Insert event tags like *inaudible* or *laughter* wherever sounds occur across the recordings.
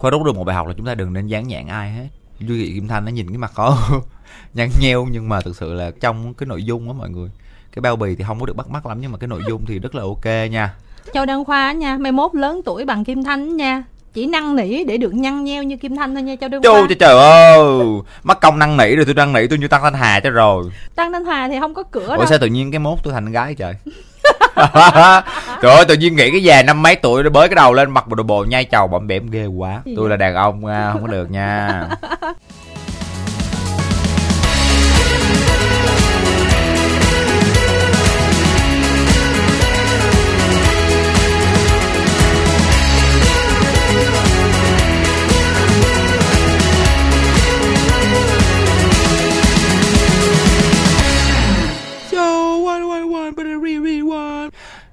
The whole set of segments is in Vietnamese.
Khoa rút được một bài học là chúng ta đừng nên dán nhãn ai hết. Duy Thị Kim Thanh nó nhìn cái mặt khó *laughs* nhăn nheo nhưng mà thực sự là trong cái nội dung á mọi người cái bao bì thì không có được bắt mắt lắm nhưng mà cái nội dung thì rất là ok nha Châu Đăng Khoa nha, mai mốt lớn tuổi bằng Kim Thanh nha. Chỉ năn nỉ để được nhăn nheo như Kim Thanh thôi nha Châu Đăng Chu Khoa. trời trời ơi Mất công năn nỉ rồi tôi năn nỉ tôi như Tăng Thanh Hà cho rồi Tăng Thanh Hòa thì không có cửa Ủa đâu. sao tự nhiên cái mốt tôi thành gái trời *laughs* Trời ơi tự nhiên nghĩ cái già năm mấy tuổi nó bới cái đầu lên mặc bộ đồ bồ nhai chầu bậm bẻm ghê quá. Tôi là đàn ông à, không có được nha *laughs*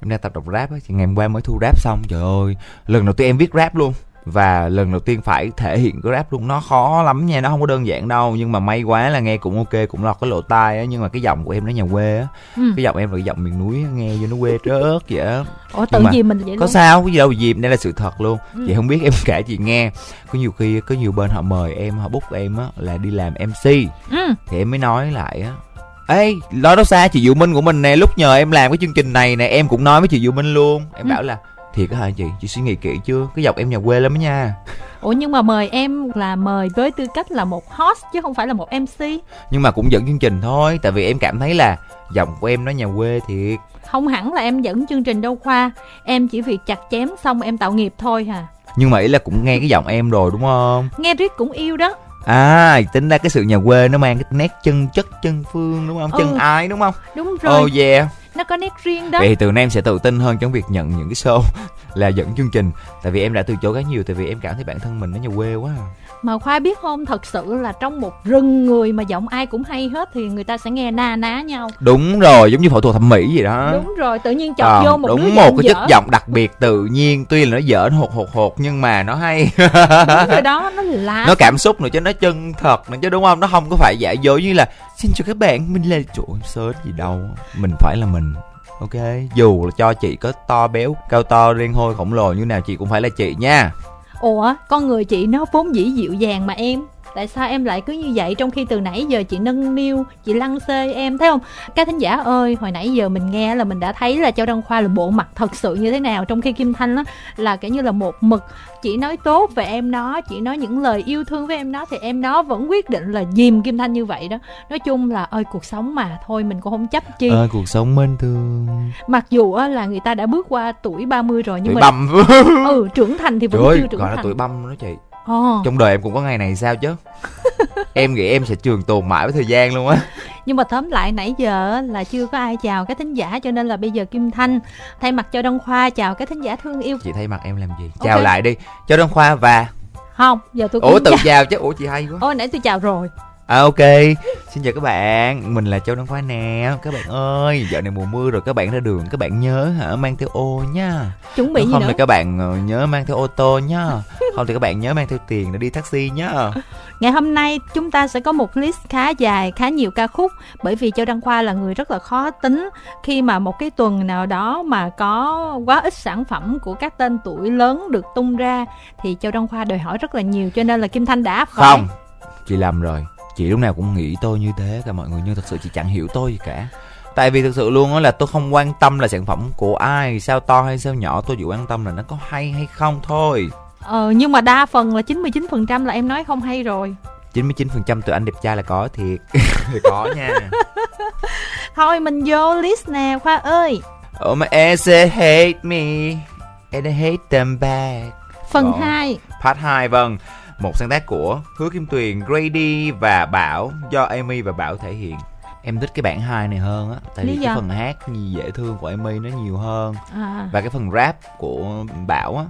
Em đang tập đọc rap á, thì ngày hôm qua mới thu rap xong. Trời ơi, lần đầu tiên em viết rap luôn. Và lần đầu tiên phải thể hiện cái rap luôn. Nó khó lắm nha, nó không có đơn giản đâu. Nhưng mà may quá là nghe cũng ok, cũng lọt cái lộ tai á. Nhưng mà cái giọng của em nó nhà quê á. Ừ. Cái giọng em là cái giọng miền núi nghe vô nó quê trớt vậy á. Ủa tự gì mình vậy Có luôn. sao, cái gì đâu dìm, đây là sự thật luôn. Ừ. Chị không biết em kể chị nghe. Có nhiều khi, có nhiều bên họ mời em, họ book em á Là đi làm MC Ừ. thì em mới nói lại á ê nói đâu xa chị Diệu Minh của mình nè lúc nhờ em làm cái chương trình này nè em cũng nói với chị Diệu Minh luôn em Ừ. bảo là thiệt hả chị chị suy nghĩ kỹ chưa cái dọc em nhà quê lắm á nha Ủa nhưng mà mời em là mời với tư cách là một host chứ không phải là một MC. nhưng mà cũng dẫn chương trình thôi tại vì em cảm thấy là giọng của em nó nhà quê thiệt Không hẳn là em dẫn chương trình đâu khoa. Em chỉ việc chặt chém xong em tạo nghiệp thôi hà. nhưng mà ý là cũng nghe cái giọng em rồi đúng không Nghe riết cũng yêu đó. À tính ra cái sự nhà quê nó mang cái nét chân chất chân phương đúng không chân Ừ. ái đúng không Đúng rồi. oh yeah Nó có nét riêng đó. Vậy thì từ nay em sẽ tự tin hơn trong việc nhận những cái show *laughs* là dẫn chương trình Tại vì em đã từ chối khá nhiều Tại vì em cảm thấy bản thân mình nó nhà quê quá à. Mà Khoa biết không, thật sự là trong một rừng người mà giọng ai cũng hay hết thì người ta sẽ nghe na ná nhau. Đúng rồi, giống như phẫu thuật thẩm mỹ vậy đó Đúng rồi, tự nhiên chọt Ờ, vô một Đúng một cái chất giọng đặc biệt tự nhiên Tuy là nó dở nó hột hột hột nhưng mà nó hay Đúng rồi đó, *laughs* nó lá. Nó cảm xúc nữa chứ nó chân thật nữa chứ đúng không Nó không có phải giả dối như là Xin chào các bạn, mình là chỗ sớm gì đâu? Mình phải là mình Ok, dù là cho chị có to béo, cao to, đen hôi, khổng lồ như nào chị cũng phải là chị nha. Ủa, con người chị nó vốn dĩ dịu dàng mà em. Tại sao em lại cứ như vậy trong khi từ nãy giờ chị nâng niu, chị lăng xê em? Thấy không? Các thính giả ơi, hồi nãy giờ mình nghe là mình đã thấy là Châu Đăng Khoa là bộ mặt thật sự như thế nào Trong khi Kim Thanh á là kiểu như là một mực. Chị nói tốt về em nó, chị nói những lời yêu thương với em nó Thì em nó vẫn quyết định là dìm Kim Thanh như vậy đó. Nói chung là ơi cuộc sống mà, thôi mình cũng không chấp chi. Ờ, cuộc sống mênh thương. Mặc dù á, là người ta đã bước qua tuổi 30 rồi nhưng Tuổi mà băm *laughs* ừ trưởng thành thì vẫn Trời chưa trưởng gọi là thành. tuổi băm đó chị Ồ. Trong đời em cũng có ngày này sao chứ *laughs* Em nghĩ em sẽ trường tồn mãi với thời gian luôn á Nhưng mà tóm lại nãy giờ là chưa có ai chào các thính giả cho nên là bây giờ Kim Thanh thay mặt cho Đăng Khoa chào các thính giả thương yêu. Chị thay mặt em làm gì. Chào lại đi Cho Đăng Khoa và Không, giờ tôi cũng Ủa tự chào. chào chứ Ủa chị hay quá Ôi nãy tôi chào rồi. À ok, xin chào các bạn, mình là Châu Đăng Khoa nè. Các bạn ơi, dạo này mùa mưa rồi các bạn ra đường Các bạn nhớ hả, mang theo ô nha. Chuẩn bị Nếu gì Không nữa? thì các bạn ờ, nhớ mang theo ô tô nhá Không thì các bạn nhớ mang theo tiền để đi taxi nhá *laughs* Ngày hôm nay chúng ta sẽ có một list khá dài, khá nhiều ca khúc. Bởi vì Châu Đăng Khoa là người rất là khó tính. Khi mà một cái tuần nào đó mà có quá ít sản phẩm của các tên tuổi lớn được tung ra thì Châu Đăng Khoa đòi hỏi rất là nhiều. Cho nên là Kim Thanh đã áp khỏi. Không, chị lầm rồi Chị lúc nào cũng nghĩ tôi như thế cả mọi người Nhưng thật sự chị chẳng hiểu tôi gì cả. Tại vì thực sự luôn á là tôi không quan tâm là sản phẩm của ai Sao to hay sao nhỏ Tôi chỉ quan tâm là nó có hay hay không thôi. Ờ, nhưng mà đa phần là 99% là em nói không hay rồi. 99% từ anh đẹp trai là có thiệt. *laughs* Thì có nha. Thôi mình vô list nè Khoa ơi. Oh my ass hate me. And I hate them back. Phần Đó. 2 Part 2 vâng Một sáng tác của Hứa Kim Tuyền, Grady và Bảo Do Amy và Bảo thể hiện. Em thích cái bản 2 này hơn á Tại Lý vì do? cái phần hát như dễ thương của Amy nó nhiều hơn. À, Và cái phần rap của Bảo á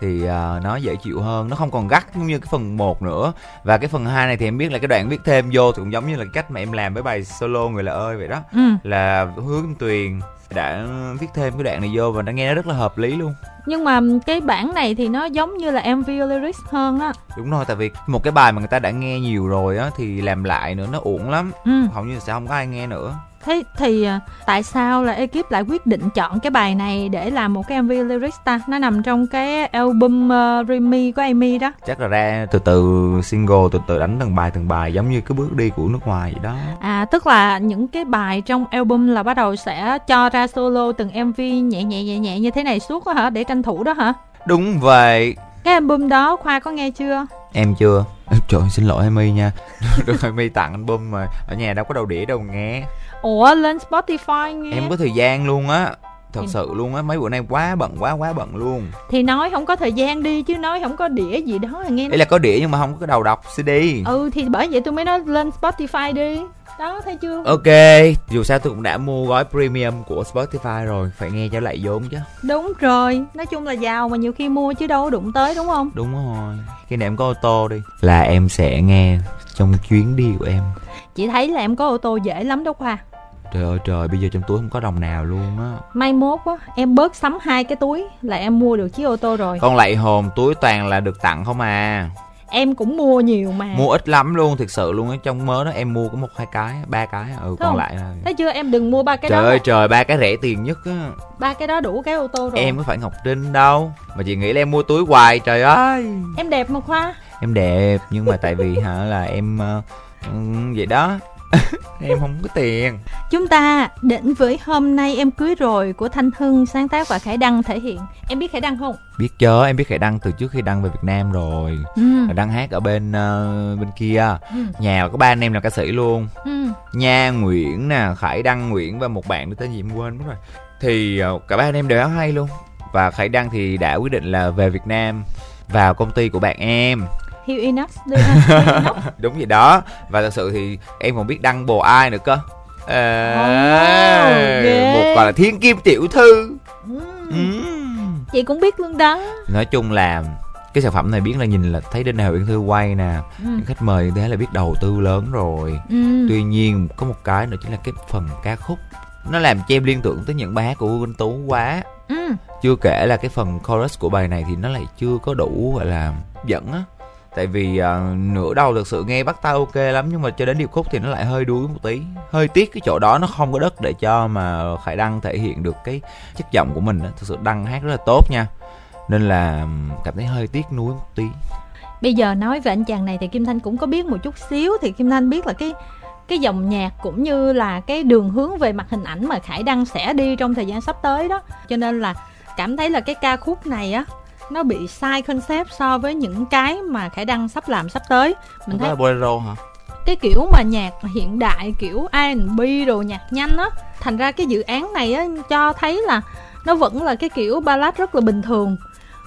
thì à, nó dễ chịu hơn. Nó không còn gắt giống như cái phần 1 nữa. Và cái phần 2 này thì em biết là cái đoạn viết thêm vô thì cũng giống như là cái cách mà em làm với bài solo người là ơi vậy đó. Ừ. là Kim tuyền đã viết thêm cái đoạn này vô và nó nghe nó rất là hợp lý luôn. Nhưng mà cái bản này thì nó giống như là MV lyrics hơn á. Đúng rồi tại vì một cái bài mà người ta đã nghe nhiều rồi á thì làm lại nữa nó uổng lắm. Ừ. hầu như sẽ không có ai nghe nữa thế thì à, tại sao là ekip lại quyết định chọn cái bài này để làm một cái mv lyrics ta? Nó nằm trong cái album uh, Remy của Amy đó. Chắc là ra từ từ single từ từ đánh từng bài từng bài giống như cái bước đi của nước ngoài vậy đó. À tức là những cái bài trong album là bắt đầu sẽ cho ra solo từng mv nhẹ nhẹ nhẹ nhẹ như thế này suốt đó hả? Để tranh thủ đó hả? Đúng vậy. Cái album đó khoa có nghe chưa? Em chưa. Trời xin lỗi em y nha. *laughs* Được em y tặng album mà ở nhà đâu có đầu đĩa đâu nghe ủa lên spotify nghe. Em có thời gian luôn á. Thật Thì- sự luôn á. Mấy bữa nay quá bận quá quá bận luôn. Thì nói không có thời gian đi chứ nói không có đĩa gì đó là nghe đây là có đĩa nhưng mà không có đầu đọc cd. Ừ thì bởi vậy tôi mới nói lên spotify đi. Đó thấy chưa? Ok dù sao tôi cũng đã mua gói premium của spotify rồi. Phải nghe cho lại vốn chứ. Đúng rồi. Nói chung là giàu mà nhiều khi mua chứ đâu có đụng tới đúng không? Đúng rồi. Khi nào em có ô tô đi là em sẽ nghe trong chuyến đi của em. Chị thấy là em có ô tô dễ lắm đó khoa trời ơi trời bây giờ trong túi không có đồng nào luôn á. Mai mốt á em bớt sắm hai cái túi là em mua được chiếc ô tô rồi. Con lạy hồn túi toàn là được tặng không à? Em cũng mua nhiều mà. Mua ít lắm luôn thực sự luôn á trong mớ đó em mua có một hai cái ba cái ừ còn không? lại là thấy chưa? Em đừng mua ba cái trời đó. ơi trời ba cái rẻ tiền nhất á. Ba cái đó đủ cái ô tô rồi. Em có phải ngọc trinh đâu mà chị nghĩ là em mua túi hoài trời ơi. Em đẹp mà khoa. Em đẹp nhưng mà tại vì hả là em ờ, ừ, vậy đó *laughs* em không có tiền. Chúng ta đến với hôm nay em cưới rồi của thanh hưng sáng tác và khải đăng thể hiện. Em biết khải đăng không? Biết chớ em biết khải đăng từ trước khi đăng về việt nam rồi. Ừ. Đăng hát ở bên ờ, bên kia. Ừ. nhà có ba anh em là ca sĩ luôn. Ừ. nha nguyễn nè khải đăng nguyễn và một bạn nữa tên gì em quên mất rồi. Thì ờ, cả ba anh em đều hát hay luôn. Và khải đăng thì đã quyết định là về việt nam vào công ty của bạn em Hill Inox *laughs* đúng vậy đó và thật sự thì em còn biết đăng bồ ai nữa cơ à, ghê. một gọi là thiên kim tiểu thư Ừ. Ừm. chị cũng biết luôn đó nói chung là cái sản phẩm này biết là nhìn là thấy đinh hào uyển thư quay nè ừ. những khách mời như thế là biết đầu tư lớn rồi Ừ. tuy nhiên có một cái nữa chính là cái phần ca khúc nó làm cho em liên tưởng tới những bài hát của Vương Tú quá Ừ. chưa kể là cái phần chorus của bài này thì nó lại chưa có đủ gọi là dẫn á tại vì uh, nửa đầu thực sự nghe bắt tay ok lắm nhưng mà cho đến điệp khúc thì nó lại hơi đuối một tí. Hơi tiếc cái chỗ đó nó không có đất để cho mà khải đăng thể hiện được cái chất giọng của mình đó thực sự đăng hát rất là tốt nha. Nên là cảm thấy hơi tiếc nuối một tí. Bây giờ nói về anh chàng này thì kim thanh cũng có biết một chút xíu. Thì kim thanh biết là cái cái dòng nhạc cũng như là cái đường hướng về mặt hình ảnh mà khải đăng sẽ đi trong thời gian sắp tới đó. Cho nên là cảm thấy là cái ca khúc này á nó bị sai concept so với những cái mà khải đăng sắp làm sắp tới. Mình thấy là bolero hả? cái kiểu mà nhạc hiện đại kiểu R&B đồ nhạc nhanh á thành ra cái dự án này á cho thấy là nó vẫn là cái kiểu ballad rất là bình thường.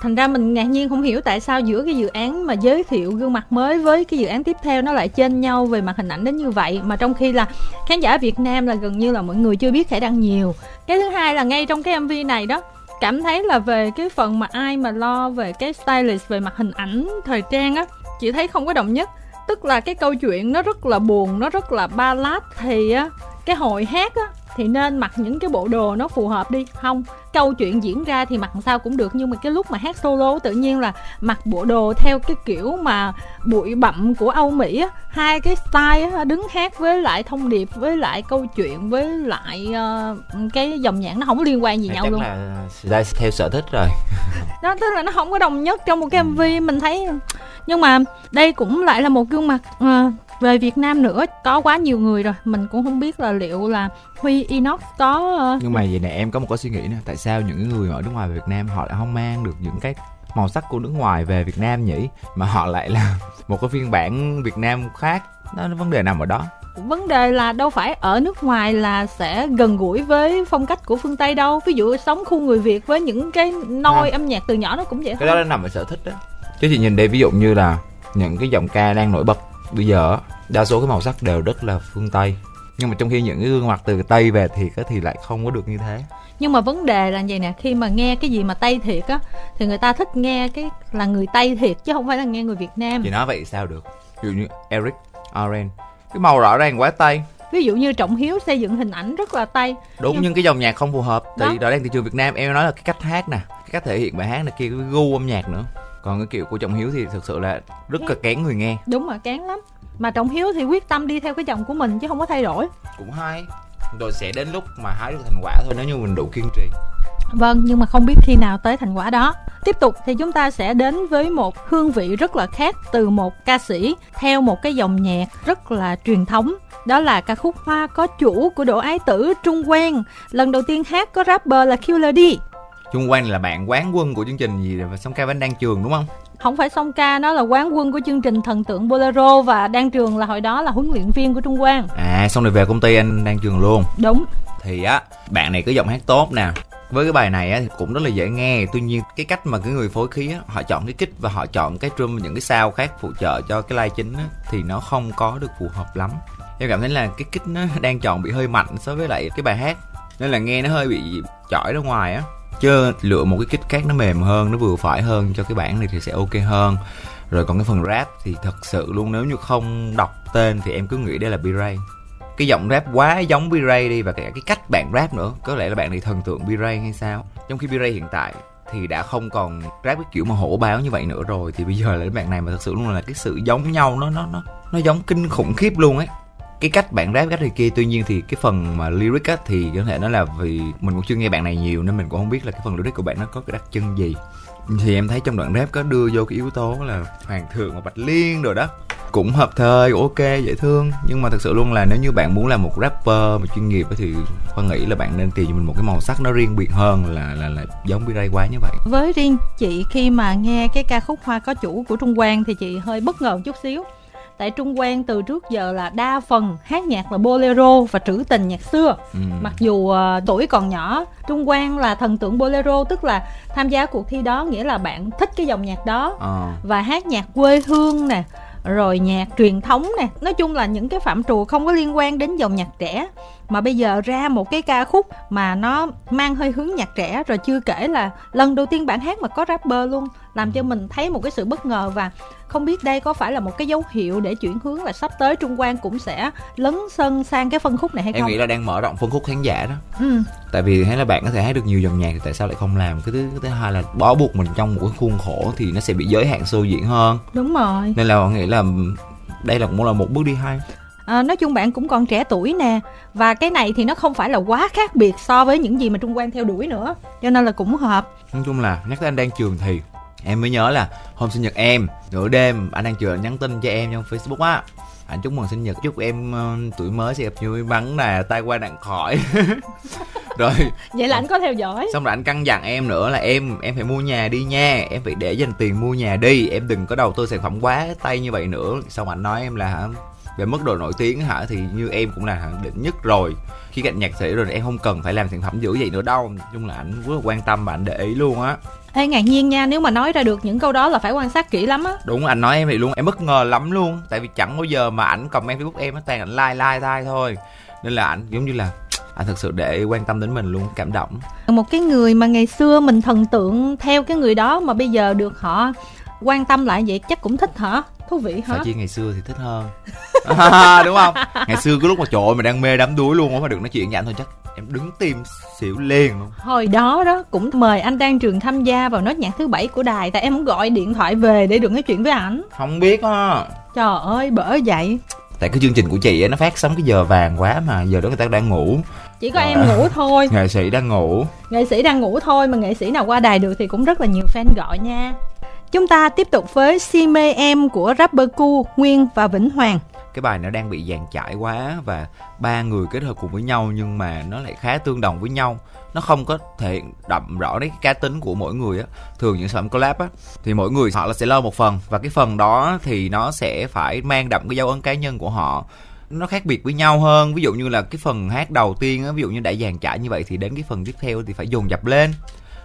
Thành ra mình ngạc nhiên không hiểu tại sao giữa cái dự án mà giới thiệu gương mặt mới với cái dự án tiếp theo nó lại chênh nhau về mặt hình ảnh đến như vậy mà trong khi là khán giả Việt Nam là gần như là mọi người chưa biết khải đăng nhiều. Cái thứ hai là ngay trong cái MV này đó cảm thấy là về cái phần mà ai mà lo về cái stylist, về mặt hình ảnh, thời trang á, chị thấy không có đồng nhất. Tức là cái câu chuyện nó rất là buồn, nó rất là ballad thì á, cái hội hát á thì nên mặc những cái bộ đồ nó phù hợp đi. Không câu chuyện diễn ra thì mặc sao cũng được nhưng mà cái lúc mà hát solo tự nhiên là mặc bộ đồ theo cái kiểu mà bụi bặm của Âu Mỹ á hai cái style á, đứng hát với lại thông điệp với lại câu chuyện với lại ờ, cái dòng nhạc nó không có liên quan gì Này nhau chắc luôn. là đã theo sở thích rồi. *laughs* Đó tức là nó không có đồng nhất trong một cái mv mình thấy nhưng mà đây cũng lại là một gương mặt ờ, về Việt Nam nữa có quá nhiều người rồi. Mình cũng không biết là liệu là Huy Inox có ờ, nhưng mà vậy nè em có một cái suy nghĩ nè. Tại sao những người ở nước ngoài về Việt Nam họ lại không mang được những cái màu sắc của nước ngoài về Việt Nam nhỉ? Mà họ lại là *laughs* một cái phiên bản Việt Nam khác. Đó vấn đề nằm ở đó. Vấn đề là đâu phải ở nước ngoài là sẽ gần gũi với phong cách của phương Tây đâu. Ví dụ sống khu người Việt với những cái nôi À. âm nhạc từ nhỏ nó cũng vậy cái thôi. đó nằm ở sở thích đó. Chứ chị nhìn đây ví dụ như là những cái giọng ca đang nổi bật bây giờ á, đa số cái màu sắc đều rất là phương Tây. Nhưng mà trong khi những cái gương mặt từ Tây về thì cái thì lại không có được như thế. Nhưng mà vấn đề là vậy nè khi mà nghe cái gì mà Tây thiệt á thì người ta thích nghe cái là người Tây thiệt chứ không phải là nghe người Việt Nam. Chị nói vậy sao được? Ví dụ như Eric Oren cái màu rõ ràng quá Tây. Ví dụ như trọng hiếu xây dựng hình ảnh rất là tây. Đúng Nhưng- nhưng cái dòng nhạc không phù hợp. Đó. thì rõ ràng thị trường Việt Nam em nói là cái cách hát nè cái cách thể hiện bài hát này kia cái gu âm nhạc nữa còn cái kiểu của trọng hiếu thì thực sự là rất là kén người nghe đúng mà kén lắm mà trọng hiếu thì quyết tâm đi theo cái dòng của mình chứ không có thay đổi cũng hay rồi sẽ đến lúc mà hái được thành quả thôi nếu như mình đủ kiên trì Vâng, nhưng mà không biết khi nào tới thành quả đó. Tiếp tục thì chúng ta sẽ đến với một hương vị rất là khác từ một ca sĩ theo một cái dòng nhạc rất là truyền thống. Đó là ca khúc Hoa có chủ của Đỗ Ái Tử Trung Quang. Lần đầu tiên hát có rapper là Killer D. Trung Quang là bạn quán quân của chương trình gì và song ca vẫn đang trường đúng không? Không phải song ca, nó là quán quân của chương trình Thần tượng Bolero và Đan Trường là hồi đó là huấn luyện viên của Trung Quang. À xong rồi về công ty anh đang trường luôn. Đúng. Thì á, bạn này có giọng hát tốt nè, với cái bài này á thì cũng rất là dễ nghe tuy nhiên cái cách mà cái người phối khí á họ chọn cái kích và họ chọn cái drum những cái sao khác phụ trợ cho cái line chính á thì nó không có được phù hợp lắm em cảm thấy là cái kích nó *laughs* đang chọn bị hơi mạnh so với lại cái bài hát nên là nghe nó hơi bị chỏi ra ngoài á chứ lựa một cái kích cát nó mềm hơn, nó vừa phải hơn cho cái bản này thì sẽ ok hơn. Rồi còn cái phần rap thì thật sự luôn, nếu như không đọc tên thì em cứ nghĩ đây là B-Ray. Cái giọng rap quá giống B-Ray đi và cả cái cách bạn rap nữa. Có lẽ là bạn này thần tượng B-Ray hay sao? Trong khi B-Ray hiện tại thì đã không còn rap cái kiểu mà hổ báo như vậy nữa rồi. Thì bây giờ là cái bạn này mà thật sự luôn là cái sự giống nhau, nó nó nó nó giống kinh khủng khiếp luôn ấy cái cách bạn rap, cách này kia, tuy nhiên thì cái phần mà lyric á, thì có thể nói là vì mình cũng chưa nghe bạn này nhiều nên mình cũng không biết là cái phần lyric của bạn nó có cái đặc trưng gì. Thì em thấy trong đoạn rap có đưa vô cái yếu tố là hoàng thượng và bạch liên rồi đó. Cũng hợp thời, ok, dễ thương. Nhưng mà thật sự luôn là nếu như bạn muốn làm một rapper mà chuyên nghiệp thì khoa nghĩ là bạn nên tìm cho mình một cái màu sắc nó riêng biệt hơn là là là giống B-Ray quá như vậy. Với riêng chị, khi mà nghe cái ca khúc hoa có chủ của trung quang thì chị hơi bất ngờ một chút xíu tại trung quang từ trước giờ là đa phần hát nhạc là bolero và trữ tình nhạc xưa ừ. mặc dù uh, tuổi còn nhỏ trung quang là thần tượng bolero tức là tham gia cuộc thi đó nghĩa là bạn thích cái dòng nhạc đó à. và hát nhạc quê hương nè rồi nhạc truyền thống nè nói chung là những cái phạm trù không có liên quan đến dòng nhạc trẻ mà bây giờ ra một cái ca khúc mà nó mang hơi hướng nhạc trẻ rồi chưa kể là lần đầu tiên bạn hát mà có rapper luôn làm cho mình thấy một cái sự bất ngờ. Và không biết đây có phải là một cái dấu hiệu để chuyển hướng là sắp tới trung quan cũng sẽ lấn sân sang cái phân khúc này hay em không? em nghĩ là đang mở rộng phân khúc khán giả đó. Ừ. tại vì thấy là bạn có thể hát được nhiều dòng nhạc thì tại sao lại không làm? Cái thứ cái thứ hai là bó buộc mình trong một cái khuôn khổ thì nó sẽ bị giới hạn show diễn hơn. Đúng rồi. Nên là nghĩ là đây là cũng là một bước đi hay à, nói chung bạn cũng còn trẻ tuổi nè. Và cái này thì nó không phải là quá khác biệt so với những gì mà trung quan theo đuổi nữa cho nên là cũng hợp. Nói chung là nhắc tới anh đang trường thì em mới nhớ là hôm sinh nhật em nửa đêm anh đang chờ nhắn tin cho em trong facebook á. Anh chúc mừng sinh nhật chúc em uh, tuổi mới sẽ gặp nhiều may mắn nè tay qua nạn khỏi. *laughs* Rồi vậy là anh có theo dõi. xong rồi anh căn dặn em nữa là em em phải mua nhà đi nha em phải để dành tiền mua nhà đi em đừng có đầu tư sản phẩm quá tay như vậy nữa. Xong anh nói em là hả về mức độ nổi tiếng hả thì như em cũng là định nhất rồi. Khi cạnh nhạc sĩ rồi em không cần phải làm sản phẩm dữ vậy nữa đâu. Chung là anh rất là quan tâm và anh để ý luôn á. Ê ngạc nhiên nha, nếu mà nói ra được những câu đó là phải quan sát kỹ lắm á. Đúng, anh nói em vậy luôn, em bất ngờ lắm luôn. Tại vì chẳng bao giờ mà ảnh comment Facebook em, toàn ảnh like like like thôi. Nên là ảnh giống như là anh thực sự để quan tâm đến mình luôn cảm động. Một cái người mà ngày xưa mình thần tượng theo cái người đó mà bây giờ được họ quan tâm lại vậy chắc cũng thích hả thú vị hả? phải chi ngày xưa thì thích hơn. À, *laughs* *laughs* đúng không? Ngày xưa cái lúc mà trời ơi mà đang mê đắm đuối luôn mà được nói chuyện với anh thôi chắc em đứng tim xỉu liền luôn. Hồi đó đó cũng mời anh đang trường tham gia vào nốt nhạc thứ bảy của đài tại em muốn gọi điện thoại về để được nói chuyện với ảnh. Không biết á. Trời ơi bởi vậy. Tại cái chương trình của chị ấy nó phát sóng cái giờ vàng quá mà giờ đó người ta đang ngủ. Chỉ có à, em ngủ thôi. *laughs* Nghệ sĩ đang ngủ. Nghệ sĩ đang ngủ thôi mà nghệ sĩ nào qua đài được thì cũng rất là nhiều fan gọi nha Chúng ta tiếp tục với Si mê em của rapper Cu, Nguyên và Vĩnh Hoàng. Cái bài nó đang bị dàn trải quá và ba người kết hợp cùng với nhau nhưng mà nó lại khá tương đồng với nhau. Nó không có thể hiện đậm rõ đấy cái cá tính của mỗi người á. Thường những sản phẩm collab á thì mỗi người họ là sẽ lo một phần và cái phần đó thì nó sẽ phải mang đậm cái dấu ấn cá nhân của họ nó khác biệt với nhau hơn ví dụ như là cái phần hát đầu tiên á ví dụ như đã dàn trải như vậy thì đến cái phần tiếp theo thì phải dồn dập lên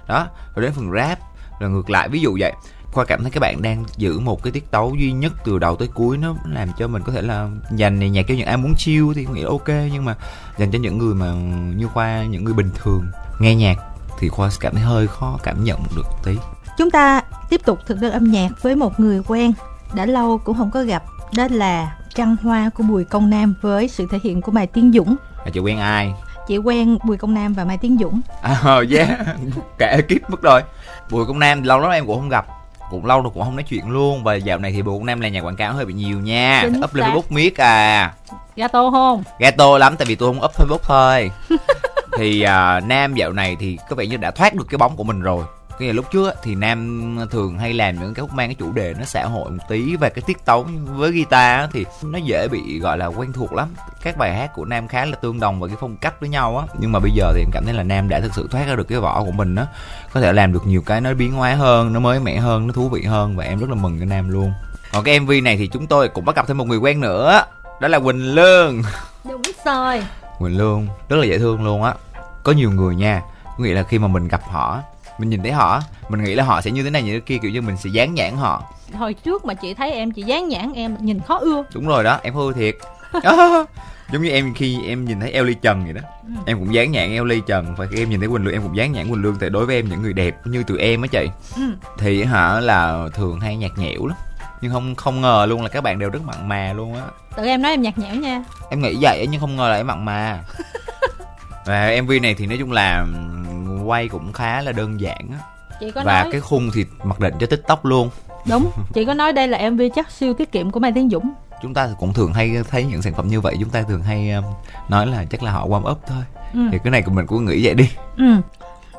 đó rồi đến phần rap là ngược lại ví dụ vậy khoa cảm thấy các bạn đang giữ một cái tiết tấu duy nhất từ đầu tới cuối. Nó làm cho mình có thể là dành này nhạc cho những ai muốn chill thì nghĩ là ok nhưng mà dành cho những người mà như khoa những người bình thường nghe nhạc thì khoa cảm thấy hơi khó cảm nhận được tí. Chúng ta tiếp tục thực đơn âm nhạc với một người quen đã lâu cũng không có gặp đó là trăng hoa của bùi công nam với sự thể hiện của mai tiến dũng. À, chị quen ai? Chị quen bùi công nam và mai tiến dũng. À *laughs* yeah cả ekip mất rồi. Bùi công nam lâu lắm em cũng không gặp cũng lâu rồi cũng không nói chuyện luôn. Và dạo này thì bộ nam là nhà quảng cáo hơi bị nhiều nha. Chính up lên xác. facebook miết à. Gato không? Gato lắm tại vì tôi không up facebook thôi. *laughs* Thì à, nam dạo này thì có vẻ như đã thoát được cái bóng của mình rồi cái là lúc trước á, thì nam thường hay làm những cái khúc mang cái chủ đề nó xã hội một tí và cái tiết tấu với guitar thì nó dễ bị gọi là quen thuộc lắm. Các bài hát của nam khá là tương đồng và cái phong cách với nhau á. Nhưng mà bây giờ thì em cảm thấy là nam đã thực sự thoát ra được cái vỏ của mình á. Có thể làm được nhiều cái nó biến hóa hơn nó mới mẻ hơn nó thú vị hơn và em rất là mừng cho nam luôn. Còn cái mv này thì chúng tôi cũng bắt gặp thêm một người quen nữa đó là quỳnh lương. Đúng rồi. Quỳnh Lương rất là dễ thương luôn á. Có nhiều người nha có nghĩa là khi mà mình gặp họ mình nhìn thấy họ mình nghĩ là họ sẽ như thế này như thế kia kiểu như mình sẽ dán nhãn họ. Hồi trước mà chị thấy em chị dán nhãn em nhìn khó ưa. Đúng rồi đó em hư thiệt. Đó. *laughs* giống như em khi em nhìn thấy Ellie Trần vậy đó. Ừ. em cũng dán nhãn Ellie Trần và khi em nhìn thấy Quỳnh Lương em cũng dán nhãn Quỳnh Lương tại đối với em những người đẹp như tụi em á chị. Ừ. thì hả là thường hay nhạt nhẽo lắm. Nhưng không không ngờ luôn là các bạn đều rất mặn mà luôn á. Tự em nói em nhạt nhẽo nha. Em nghĩ vậy nhưng không ngờ là em mặn mà. *laughs* Và mv này thì nói chung là quay cũng khá là đơn giản á. Chị có và nói cái khung thì mặc định cho tiktok luôn. Đúng chị có nói đây là mv chắc siêu tiết kiệm của mai tiến dũng. Chúng ta cũng thường hay thấy những sản phẩm như vậy chúng ta thường hay um, nói là chắc là họ warm up thôi. Ừ. thì cái này của mình cũng nghĩ vậy đi. Ừ.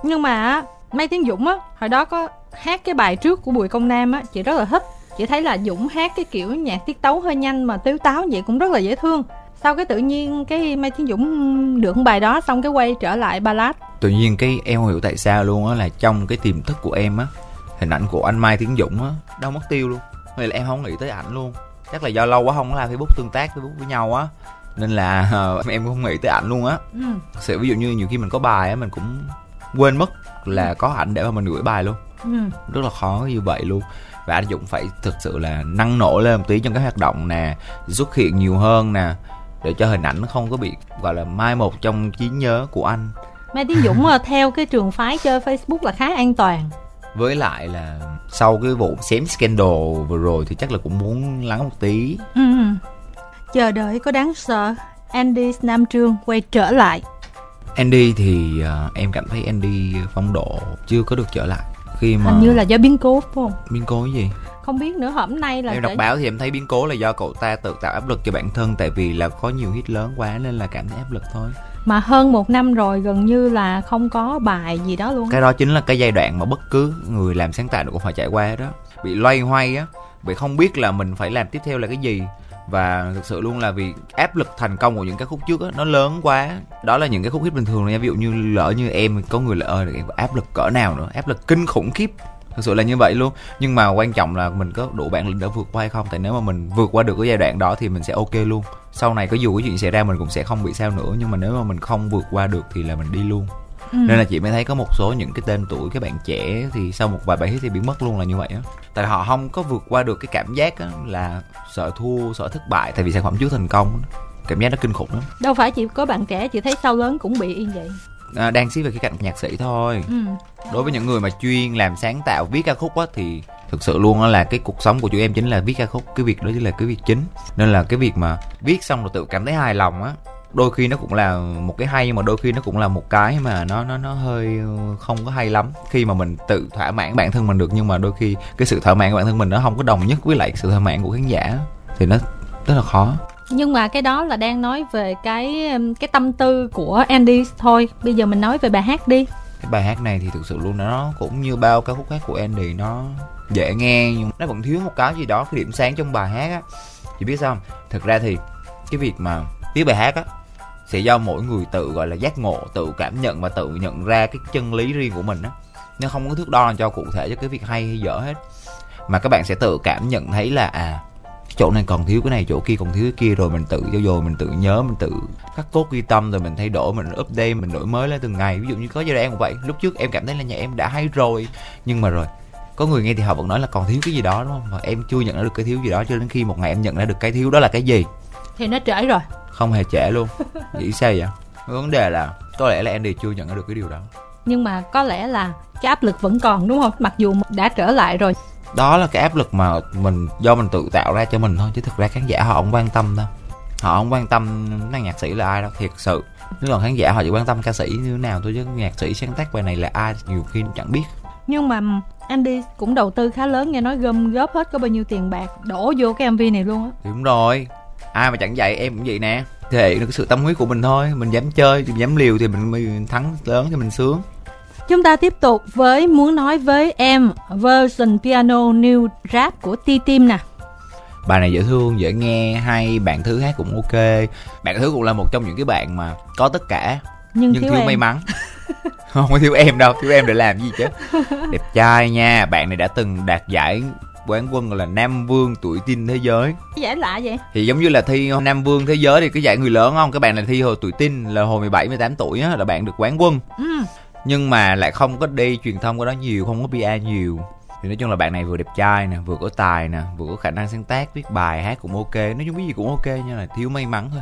Nhưng mà á, mai tiến dũng á hồi đó có hát cái bài trước của bùi công nam á chị rất là thích. Chị thấy là dũng hát cái kiểu nhạc tiết tấu hơi nhanh mà tiếu táo vậy cũng rất là dễ thương. Sau cái tự nhiên cái mai tiến dũng được bài đó xong cái quay trở lại ballad tự nhiên cái em không hiểu tại sao luôn á là trong cái tiềm thức của em á hình ảnh của anh mai tiến dũng á đâu mất tiêu luôn. Hay là em không nghĩ tới ảnh luôn. Chắc là do lâu quá không có làm facebook tương tác facebook với nhau á. Nên là *laughs* ờ, em cũng không nghĩ tới ảnh luôn á. Ừ. sẽ ví dụ như nhiều khi mình có bài á mình cũng quên mất là có ảnh để mà mình gửi bài luôn. Ừ. rất là khó như vậy luôn. Và anh Dũng phải thực sự là năng nổ lên một tí trong các hoạt động nè xuất hiện nhiều hơn nè để cho hình ảnh nó không có bị gọi là mai một trong trí nhớ của anh mai tiến dũng ờ, theo cái trường phái chơi facebook là khá an toàn. Với lại là sau cái vụ xém scandal vừa rồi thì chắc là cũng muốn lắng một tí. Ừ. chờ đợi có đáng sợ. Andy nam trương quay trở lại. Andy thì ờ, em cảm thấy Andy phong độ chưa có được trở lại. Khi mà hình như là do biến cố phải không? Biến cố gì? Không biết nữa hôm nay là em đọc trở- báo thì em thấy biến cố là do cậu ta tự tạo áp lực cho bản thân tại vì là có nhiều hit lớn quá nên là cảm thấy áp lực thôi mà hơn một năm rồi gần như là không có bài gì đó luôn cái đó chính là cái giai đoạn mà bất cứ người làm sáng tạo đều cũng phải trải qua đó. Bị loay hoay á bị không biết là mình phải làm tiếp theo là cái gì. Và thực sự luôn là vì áp lực thành công của những cái khúc trước đó, nó lớn quá. Đó là những cái khúc hit bình thường nha. Ví dụ như lỡ như em có người là ơi em có áp lực cỡ nào nữa? Áp lực kinh khủng khiếp thực sự là như vậy luôn. Nhưng mà quan trọng là mình có đủ bản lĩnh để vượt qua hay không? Tại nếu mà mình vượt qua được cái giai đoạn đó thì mình sẽ ok luôn. Sau này có dù cái chuyện xảy ra mình cũng sẽ không bị sao nữa. Nhưng mà nếu mà mình không vượt qua được thì là mình đi luôn. Ừ. nên là chị mới thấy có một số những cái tên tuổi các bạn trẻ thì sau một vài bài hit thì biến mất luôn là như vậy á. Tại họ không có vượt qua được cái cảm giác á là sợ thua sợ thất bại. Tại vì sản phẩm trước thành công cảm giác nó kinh khủng lắm. Đâu phải chỉ có bạn trẻ chị thấy sau lớn cũng bị y vậy à, đang xí về cái cạnh nhạc sĩ thôi. Ừ. đối với những người mà chuyên làm sáng tạo viết ca khúc á thì thực sự luôn á là cái cuộc sống của chú em chính là viết ca khúc. Cái việc đó chính là cái việc chính. Nên là cái việc mà viết xong rồi tự cảm thấy hài lòng á đôi khi nó cũng là một cái hay nhưng mà đôi khi nó cũng là một cái mà nó nó nó hơi ờ, không có hay lắm. Khi mà mình tự thỏa mãn bản thân mình được nhưng mà đôi khi cái sự thỏa mãn của bản thân mình nó không có đồng nhất với lại sự thỏa mãn của khán giả thì nó rất là khó nhưng mà cái đó là đang nói về cái um, cái tâm tư của Andy thôi. Bây giờ mình nói về bài hát đi. Cái bài hát này thì thực sự luôn, nó cũng như bao ca khúc khác của Andy, nó dễ nghe nhưng nó vẫn thiếu một cái gì đó, cái điểm sáng trong bài hát á. Chị biết sao không? Thực ra thì cái việc mà viết bài hát á, sẽ do mỗi người tự, gọi là, giác ngộ, tự cảm nhận và tự nhận ra cái chân lý riêng của mình á. Nó không có thước đo cho cụ thể cho cái việc hay hay dở hết. Mà các bạn sẽ tự cảm nhận thấy là à chỗ này còn thiếu cái này chỗ kia còn thiếu cái kia. Rồi mình tự cho dồi mình tự nhớ mình tự khắc cốt ghi tâm rồi mình thay đổi mình update mình đổi mới lên từng ngày. Ví dụ như có giai đoạn cũng vậy. Lúc trước em cảm thấy là nhà em đã hay rồi nhưng mà rồi có người nghe thì họ vẫn nói là còn thiếu cái gì đó đúng không? Và em chưa nhận ra được cái thiếu gì đó cho đến khi một ngày em nhận ra được cái thiếu đó là cái gì. Thì nó trễ rồi. Không hề trễ luôn. Nghĩ sao vậy? Vấn đề là có lẽ là Andy chưa nhận ra được cái điều đó. Nhưng mà có lẽ là cái áp lực vẫn còn đúng không? Mặc dù đã trở lại rồi đó là cái áp lực mà mình do mình tự tạo ra cho mình thôi chứ thực ra khán giả họ không quan tâm đâu. Họ không quan tâm là nhạc sĩ là ai đâu thiệt sự. Nếu còn khán giả họ chỉ quan tâm ca sĩ như thế nào thôi chứ nhạc sĩ sáng tác bài này là ai nhiều khi chẳng biết. Nhưng mà Andy cũng đầu tư khá lớn nghe nói gom góp hết có bao nhiêu tiền bạc đổ vô cái MV này luôn á. Đúng rồi. Ai mà chẳng vậy em cũng vậy nè. Thể hiện được cái sự tâm huyết của mình thôi. Mình dám chơi mình dám liều thì mình, mình thắng lớn thì mình sướng Chúng ta tiếp tục với Muốn nói với em version piano new rap của Ti Tim nè. bài này dễ thương dễ nghe hay bạn thứ hát cũng ok. Bạn thứ cũng là một trong những cái bạn mà có tất cả Nhưng, nhưng thiếu, thiếu may mắn. *laughs* Không có thiếu em đâu thiếu em để làm gì chứ. Đẹp trai nha bạn này đã từng đạt giải quán quân là nam vương tuổi teen thế giới. Cái giải lạ vậy? thì giống như là thi nam vương thế giới thì cái giải người lớn không? Các bạn này thi hồi tuổi teen là hồi 17 18 tuổi á là bạn được quán quân. Ừ nhưng mà lại không có đi truyền thông của đó nhiều, không có PR nhiều. Thì nói chung là bạn này vừa đẹp trai nè, vừa có tài nè, vừa có khả năng sáng tác, viết bài, hát cũng ok. Nói chung cái gì cũng ok, nhưng là thiếu may mắn thôi.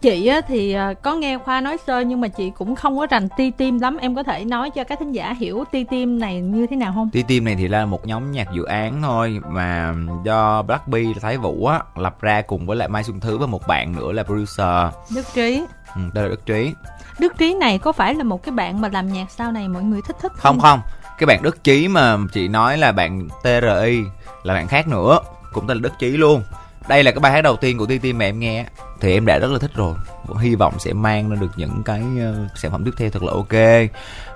Chị á, thì à, có nghe Khoa nói sơ nhưng mà chị cũng không có rành Ti Tim lắm. Em có thể nói cho các thính giả hiểu Ti Tim này như thế nào không? Tí Tim này thì là một nhóm nhạc dự án thôi mà do Blackpink Thái Vũ á lập ra cùng với lại Mai Xuân Thứ và một bạn nữa là producer Đức Trí. ừ, tên là Đức Trí Đức Trí này có phải là một cái bạn mà làm nhạc sau này mọi người thích thích không không cái bạn Đức Trí mà chị nói là bạn TRI là bạn khác nữa cũng tên là Đức Trí luôn đây là cái bài hát đầu tiên của TT mà em nghe thì em đã rất là thích rồi. Hy vọng sẽ mang ra được những cái ờ, sản phẩm tiếp theo thật là ok.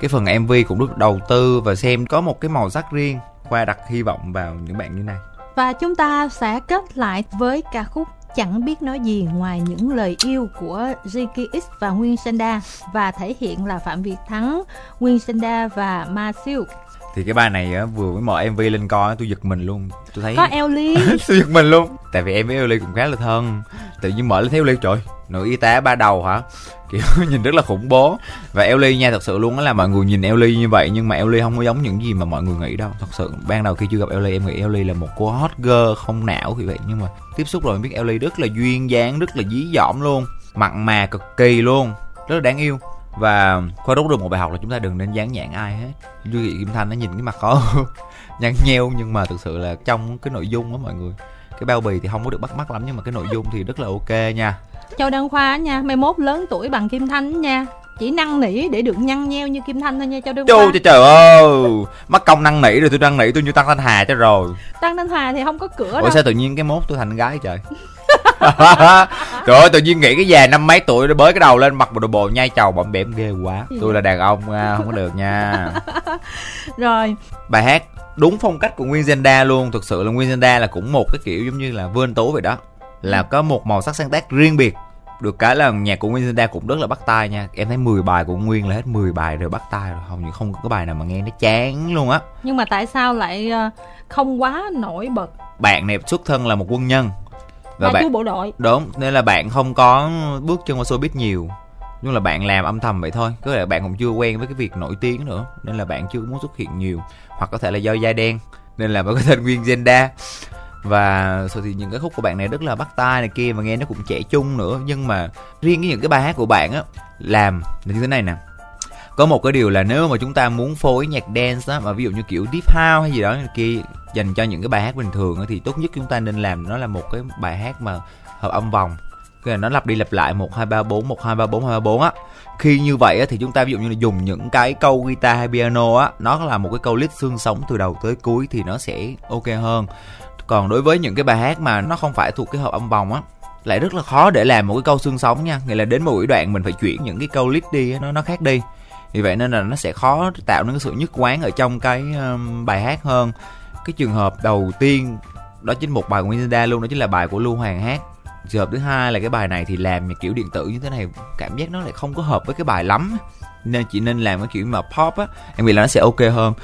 Cái phần MV cũng được đầu tư và xem có một cái màu sắc riêng khoa đặt hy vọng vào những bạn như này. Và chúng ta sẽ kết lại với ca khúc Chẳng biết nói gì ngoài những lời yêu của JKX X và Nguyên Sanda và thể hiện là Phạm Việt Thắng, Nguyên Sanda và Ma Siêu thì cái bài này á, vừa mới mở mv lên coi tôi giật mình luôn. Tôi thấy Có Ellie. *laughs* tôi giật mình luôn. Tại vì em với Ellie cũng khá là thân. Tự nhiên mở lên thấy Ellie trời nữ y tá ba đầu hả? *laughs* Kiểu nhìn rất là khủng bố. Và Ellie nha thật sự luôn á là mọi người nhìn Ellie như vậy nhưng mà Ellie không có giống những gì mà mọi người nghĩ đâu. Thật sự ban đầu khi chưa gặp Ellie em nghĩ Ellie là một cô hot girl không não như vậy. Nhưng mà tiếp xúc rồi biết Ellie rất là duyên dáng rất là dí dỏm luôn. Mặn mà cực kỳ luôn. Rất là đáng yêu và khoa rút được một bài học là chúng ta đừng nên dán nhãn ai hết Duy Thị Kim Thanh nó nhìn cái mặt khó *laughs* nhăn nheo nhưng mà thực sự là trong cái nội dung á mọi người cái bao bì thì không có được bắt mắt lắm nhưng mà cái nội dung thì rất là ok nha Châu Đăng Khoa nha, mai mốt lớn tuổi bằng Kim Thanh nha. Chỉ năn nỉ để được nhăn nheo như Kim Thanh thôi nha Châu Đăng Chu Khoa. trời trời ơi mất công năn nỉ rồi tôi năn nỉ tôi như tăng thanh hà cho rồi Tăng Thanh Hòa thì không có cửa ủa đâu. sao tự nhiên cái mốt tôi thành gái trời trời ơi tự nhiên nghĩ cái già năm mấy tuổi nó bới cái đầu lên mặc bộ đồ bồ nhai chầu bậm bẻm ghê quá. Tôi là đàn ông à, không có được nha. *laughs* Rồi, bài hát đúng phong cách của Nguyên Zenda luôn thực sự là Nguyên Zenda là cũng một cái kiểu giống như là vươn tố vậy đó. Là có một màu sắc sáng tác riêng biệt được cái là nhạc của Nguyên Zenda cũng rất là bắt tai nha. Em thấy 10 bài của Nguyên là hết 10 bài đều bắt tai rồi hầu như không có bài nào mà nghe nó chán luôn á. Nhưng mà tại sao lại ờ, không quá nổi bật? Bạn này xuất thân là một quân nhân và chú bạn bộ đội? đúng nên là bạn không có bước chân vào showbiz nhiều. Nhưng là bạn làm âm thầm vậy thôi có thể là bạn cũng chưa quen với cái việc nổi tiếng nữa nên là bạn chưa muốn xuất hiện nhiều. Hoặc có thể là do da đen nên là bạn có tên nguyên Zenda và sự thì những cái khúc của bạn này rất là bắt tai này kia và nghe nó cũng trẻ trung nữa. Nhưng mà riêng cái những cái bài hát của bạn á làm là như thế này nè có một cái điều là nếu mà chúng ta muốn phối nhạc dance á mà ví dụ như kiểu deep house hay gì đó kia dành cho những cái bài hát bình thường á, thì tốt nhất chúng ta nên làm nó là một cái bài hát mà hợp âm vòng. Cái là nó lặp đi lặp lại một hai ba bốn một hai ba bốn hai ba bốn á. Khi như vậy á, thì chúng ta ví dụ như là dùng những cái câu guitar hay piano á nó là một cái câu lít xương sống từ đầu tới cuối thì nó sẽ ok hơn. Còn đối với những cái bài hát mà nó không phải thuộc cái hợp âm vòng á lại rất là khó để làm một cái câu xương sống nha. Nghĩa là đến một đoạn mình phải chuyển những cái câu lít đi nó nó khác đi vì vậy nên là nó sẽ khó tạo nên cái sự nhất quán ở trong cái um, bài hát hơn. Cái trường hợp đầu tiên đó chính một bài của Winda luôn đó chính là bài của Lưu Hoàng hát. Trường hợp thứ hai là cái bài này thì làm kiểu điện tử như thế này cảm giác nó lại không có hợp với cái bài lắm. Nên chị nên làm cái kiểu mà pop á em nghĩ là nó sẽ ok hơn.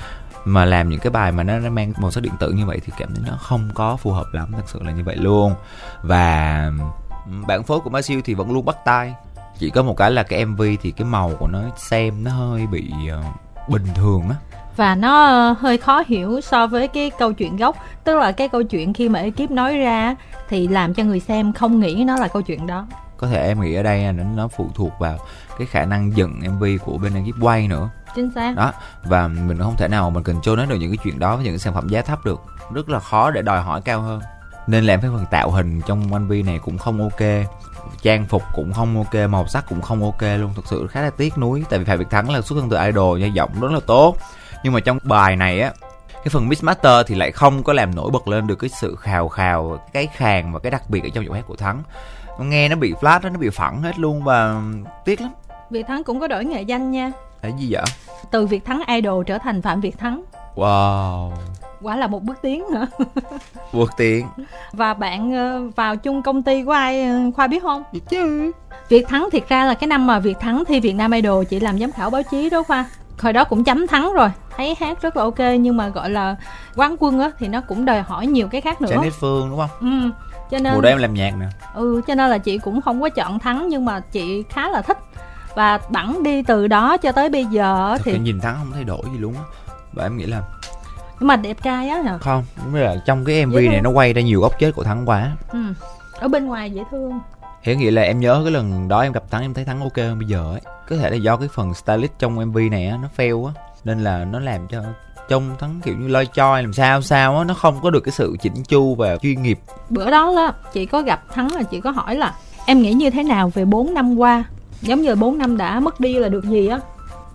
Mà làm những cái bài mà nó, nó mang màu sắc điện tử như vậy thì cảm thấy nó không có phù hợp lắm thật sự là như vậy luôn. Và um, bản phối của Masil thì vẫn luôn bắt tay chỉ có một cái là cái MV thì cái màu của nó xem nó hơi bị ờ, bình thường á. Và nó ờ, hơi khó hiểu so với cái câu chuyện gốc. Tức là cái câu chuyện khi mà ekip nói ra thì làm cho người xem không nghĩ nó là câu chuyện đó. Có thể em nghĩ ở đây là nó, nó phụ thuộc vào cái khả năng dựng MV của bên ekip quay nữa. Chính xác. Đó và mình không thể nào mình cần cho nó được những cái chuyện đó với những cái sản phẩm giá thấp được. Rất là khó để đòi hỏi cao hơn. Nên làm cái phần tạo hình trong MV này cũng không ok trang phục cũng không ok màu sắc cũng không ok luôn. Thực sự khá là tiếc nuối tại vì Phạm Việt Thắng là xuất thân từ idol nha giọng rất là tốt. Nhưng mà trong bài này á cái phần mix master thì lại không có làm nổi bật lên được cái sự khào khào cái khàn và cái đặc biệt ở trong giọng hát của thắng. Nghe nó bị flat đó, nó bị phẳng hết luôn và tiếc lắm. Việt Thắng cũng có đổi nghệ danh nha. Là gì vậy? Từ Việt Thắng idol trở thành Phạm Việt Thắng. Wow quả là một bước tiến hả? *laughs* Vượt tiền và bạn ờ, vào chung công ty của ai ờ, khoa biết không? Gì chứ. Việt Thắng thiệt ra là cái năm mà Việt Thắng thi Việt Nam Idol chị làm giám khảo báo chí đó khoa. Hồi đó cũng chấm thắng rồi thấy hát rất là ok nhưng mà gọi là quán quân á thì nó cũng đòi hỏi nhiều cái khác nữa. Janet Phương đúng không? Ừ cho nên mùa đó em làm nhạc nè. Ừ cho nên là chị cũng không có chọn thắng nhưng mà chị khá là thích. Và bẵng đi từ đó cho tới bây giờ Thật thì nhìn thắng không thay đổi gì luôn á. Và em nghĩ là nhưng mà đẹp trai á hả không đúng là trong cái mv này nó quay ra nhiều góc chết của thắng quá. Ừ ở bên ngoài dễ thương. Hiểu nghĩa là em nhớ cái lần đó em gặp Thắng em thấy Thắng ok hơn bây giờ ấy. Có thể là do cái phần stylist trong MV này á, nó fail á Nên là nó làm cho trông Thắng kiểu như loi choi làm sao sao á Nó không có được cái sự chỉnh chu và chuyên nghiệp. Bữa đó là chị có gặp thắng là chị có hỏi là em nghĩ như thế nào về 4 năm qua? Giống như 4 năm đã mất đi là được gì á.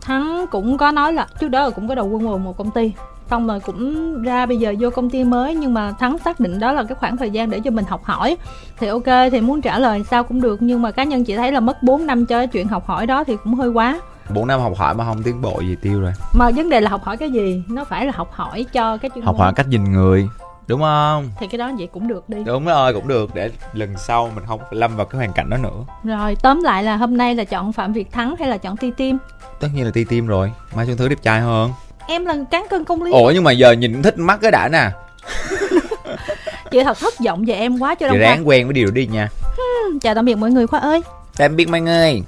Thắng cũng có nói là trước đó cũng có đầu quân vào một công ty xong rồi cũng ra bây giờ vô công ty mới nhưng mà thắng xác định đó là cái khoảng thời gian để cho mình học hỏi. Thì ok thì muốn trả lời sao cũng được nhưng mà cá nhân chị thấy là mất 4 năm cho chuyện học hỏi đó thì cũng hơi quá. 4 năm học hỏi mà không tiến bộ gì tiêu rồi. Mà vấn đề là học hỏi cái gì? Nó phải là học hỏi cho cái chuyên Học môn. hỏi cách nhìn người Đúng không? thì cái đó vậy cũng được đi. Đúng rồi cũng được để lần sau mình không phải lâm vào cái hoàn cảnh đó nữa. Rồi tóm lại là hôm nay là chọn phạm việt thắng hay là chọn ti tim? Tất nhiên là ti tim rồi. Mai Xuân Thứ đẹp trai hơn em là cán cân công lý. Ủa nhưng mà giờ nhìn thích mắt cái đã nè. *laughs* Chị thật thất vọng về em quá cho đông ráng quen với điều đi nha. Chào tạm biệt mọi người khoa ơi. Tạm biệt mọi người